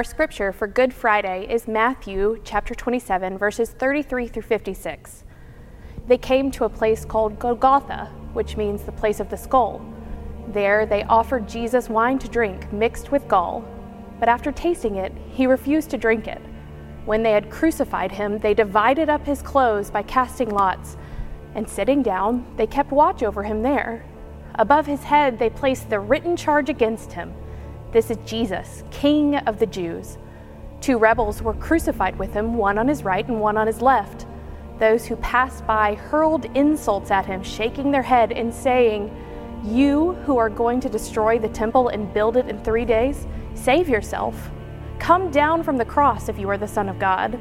Our scripture for Good Friday is Matthew chapter 27, verses 33 through 56. They came to a place called Golgotha, which means the place of the skull. There they offered Jesus wine to drink mixed with gall, but after tasting it, he refused to drink it. When they had crucified him, they divided up his clothes by casting lots, and sitting down, they kept watch over him there. Above his head, they placed the written charge against him This is Jesus, King of the Jews. Two rebels were crucified with him, one on his right and one on his left. Those who passed by hurled insults at him, shaking their head and saying, You who are going to destroy the temple and build it in three days, save yourself. Come down from the cross if you are the Son of God.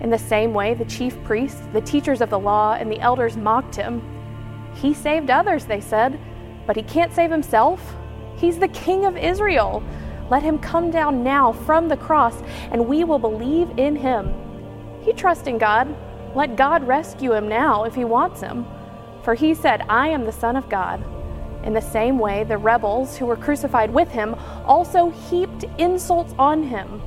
In the same way, the chief priests, the teachers of the law, and the elders mocked him. He saved others, they said, but he can't save himself. He's the King of Israel. Let him come down now from the cross, and we will believe in him. He trusts in God. Let God rescue him now if he wants him. For he said, I am the Son of God. In the same way, the rebels who were crucified with him also heaped insults on him.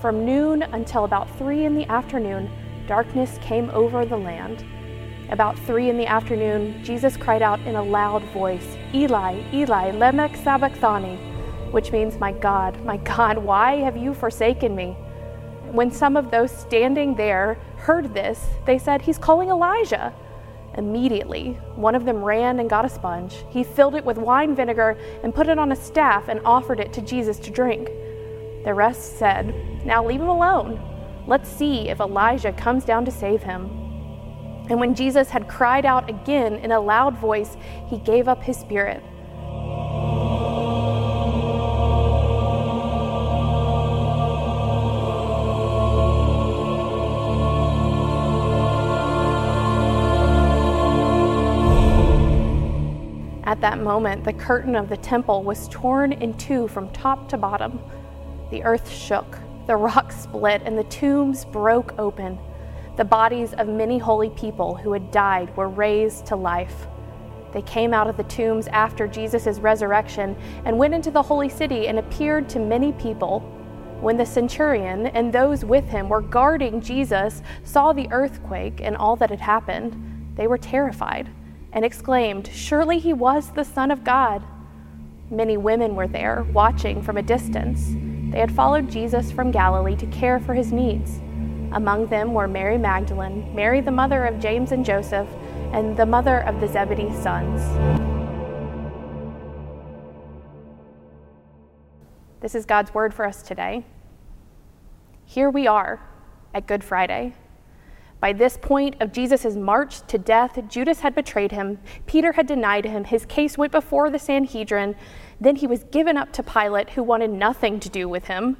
From noon until about three in the afternoon, darkness came over the land. About three in the afternoon, Jesus cried out in a loud voice, Eli, Eli, lema sabachthani, which means, My God, my God, why have you forsaken me? When some of those standing there heard this, they said, He's calling Elijah. Immediately, one of them ran and got a sponge. He filled it with wine vinegar and put it on a staff and offered it to Jesus to drink. The rest said, Now leave him alone. Let's see if Elijah comes down to save him. And when Jesus had cried out again in a loud voice, he gave up his spirit. At that moment, the curtain of the temple was torn in two from top to bottom. The earth shook, the rocks split, and the tombs broke open. The bodies of many holy people who had died were raised to life. They came out of the tombs after Jesus' resurrection and went into the holy city and appeared to many people. When the centurion and those with him were guarding Jesus saw the earthquake and all that had happened, they were terrified and exclaimed, Surely he was the Son of God. Many women were there, watching from a distance. They had followed Jesus from Galilee to care for his needs. Among them were Mary Magdalene, Mary the mother of James and Joseph, and the mother of the Zebedee sons. This is God's word for us today. Here we are at Good Friday. By this point of Jesus' march to death, Judas had betrayed him, Peter had denied him, his case went before the Sanhedrin, then he was given up to Pilate, who wanted nothing to do with him.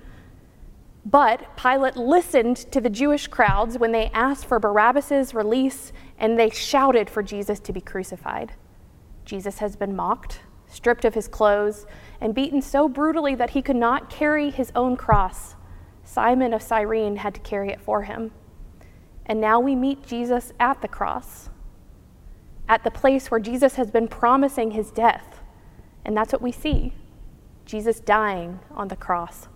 But Pilate listened to the Jewish crowds when they asked for Barabbas' release and they shouted for Jesus to be crucified. Jesus has been mocked, stripped of his clothes, and beaten so brutally that he could not carry his own cross. Simon of Cyrene had to carry it for him. And now we meet Jesus at the cross, at the place where Jesus has been promising his death. And that's what we see Jesus dying on the cross.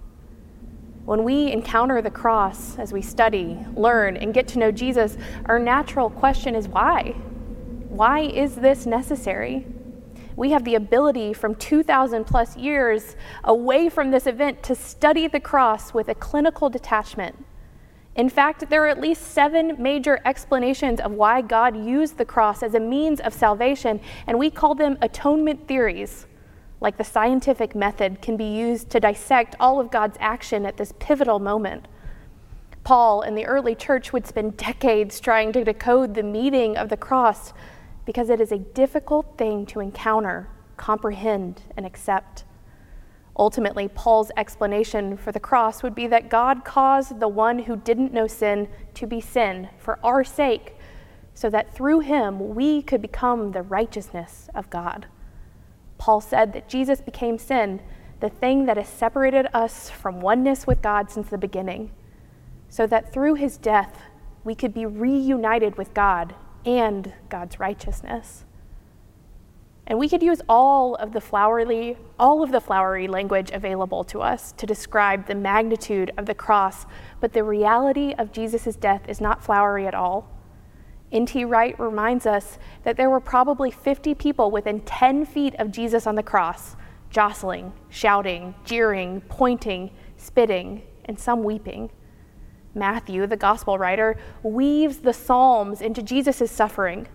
When we encounter the cross as we study, learn, and get to know Jesus, our natural question is why? Why is this necessary? We have the ability from 2,000 plus years away from this event to study the cross with a clinical detachment in fact, there are at least seven major explanations of why God used the cross as a means of salvation, and we call them atonement theories. Like the scientific method can be used to dissect all of God's action at this pivotal moment. Paul and the early church would spend decades trying to decode the meaning of the cross because it is a difficult thing to encounter, comprehend, and accept. Ultimately, Paul's explanation for the cross would be that God caused the one who didn't know sin to be sin for our sake, so that through him we could become the righteousness of God. Paul said that Jesus became sin, the thing that has separated us from oneness with God since the beginning, so that through his death we could be reunited with God and God's righteousness. And we could use all of the flowery, all of the flowery language available to us to describe the magnitude of the cross, but the reality of Jesus' death is not flowery at all. N.T. Wright reminds us that there were probably 50 people within 10 feet of Jesus on the cross, jostling, shouting, jeering, pointing, spitting, and some weeping. Matthew, the gospel writer, weaves the Psalms into Jesus' suffering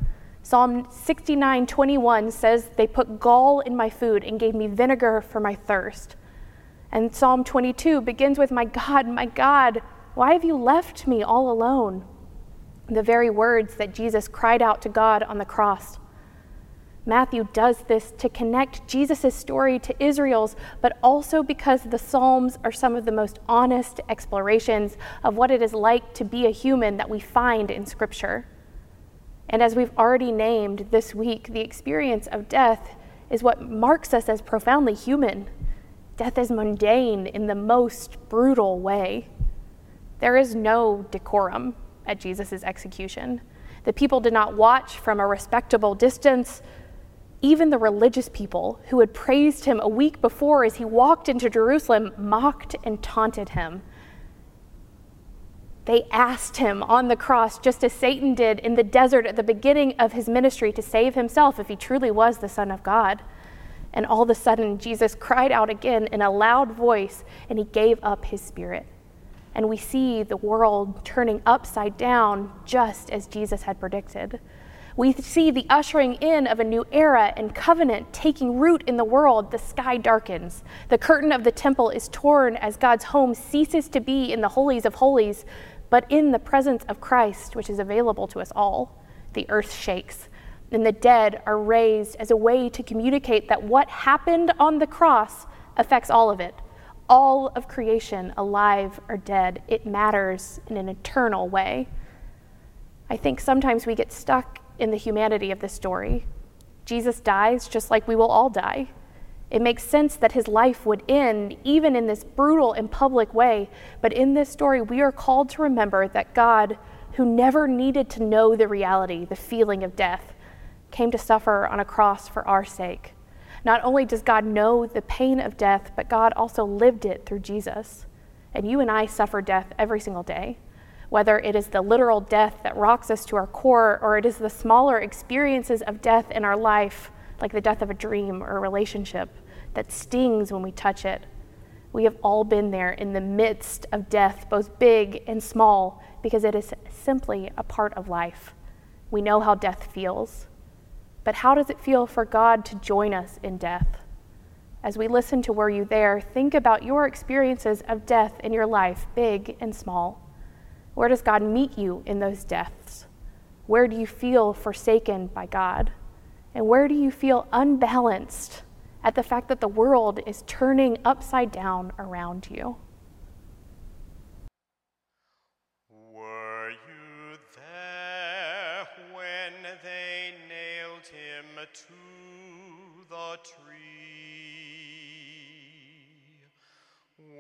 Psalm 69:21 says, They put gall in my food and gave me vinegar for my thirst. And Psalm 22 begins with, My God, my God, why have you left me all alone? The very words that Jesus cried out to God on the cross. Matthew does this to connect Jesus' story to Israel's, but also because the Psalms are some of the most honest explorations of what it is like to be a human that we find in Scripture. And as we've already named this week, the experience of death is what marks us as profoundly human. Death is mundane in the most brutal way. There is no decorum at Jesus' execution. The people did not watch from a respectable distance. Even the religious people who had praised him a week before as he walked into Jerusalem mocked and taunted him. They asked him on the cross, just as Satan did in the desert at the beginning of his ministry, to save himself if he truly was the Son of God. And all of a sudden, Jesus cried out again in a loud voice, and he gave up his spirit. And we see the world turning upside down just as Jesus had predicted. We see the ushering in of a new era and covenant taking root in the world. The sky darkens. The curtain of the temple is torn as God's home ceases to be in the holies of holies but in the presence of Christ, which is available to us all, the earth shakes, and the dead are raised as a way to communicate that what happened on the cross affects all of it. All of creation, alive or dead, it matters in an eternal way. I think sometimes we get stuck in the humanity of the story. Jesus dies just like we will all die. It makes sense that his life would end even in this brutal and public way. But in this story, we are called to remember that God, who never needed to know the reality, the feeling of death, came to suffer on a cross for our sake. Not only does God know the pain of death, but God also lived it through Jesus. And you and I suffer death every single day. Whether it is the literal death that rocks us to our core, or it is the smaller experiences of death in our life, like the death of a dream or a relationship that stings when we touch it. We have all been there in the midst of death, both big and small, because it is simply a part of life. We know how death feels. But how does it feel for God to join us in death? As we listen to Were You There, think about your experiences of death in your life, big and small. Where does God meet you in those deaths? Where do you feel forsaken by God? And where do you feel unbalanced at the fact that the world is turning upside down around you. To the tree?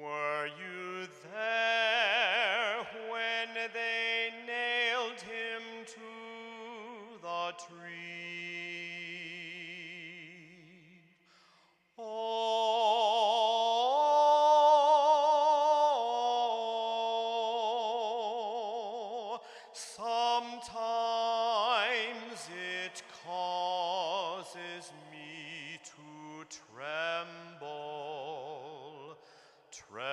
Were you there tremble, tremble.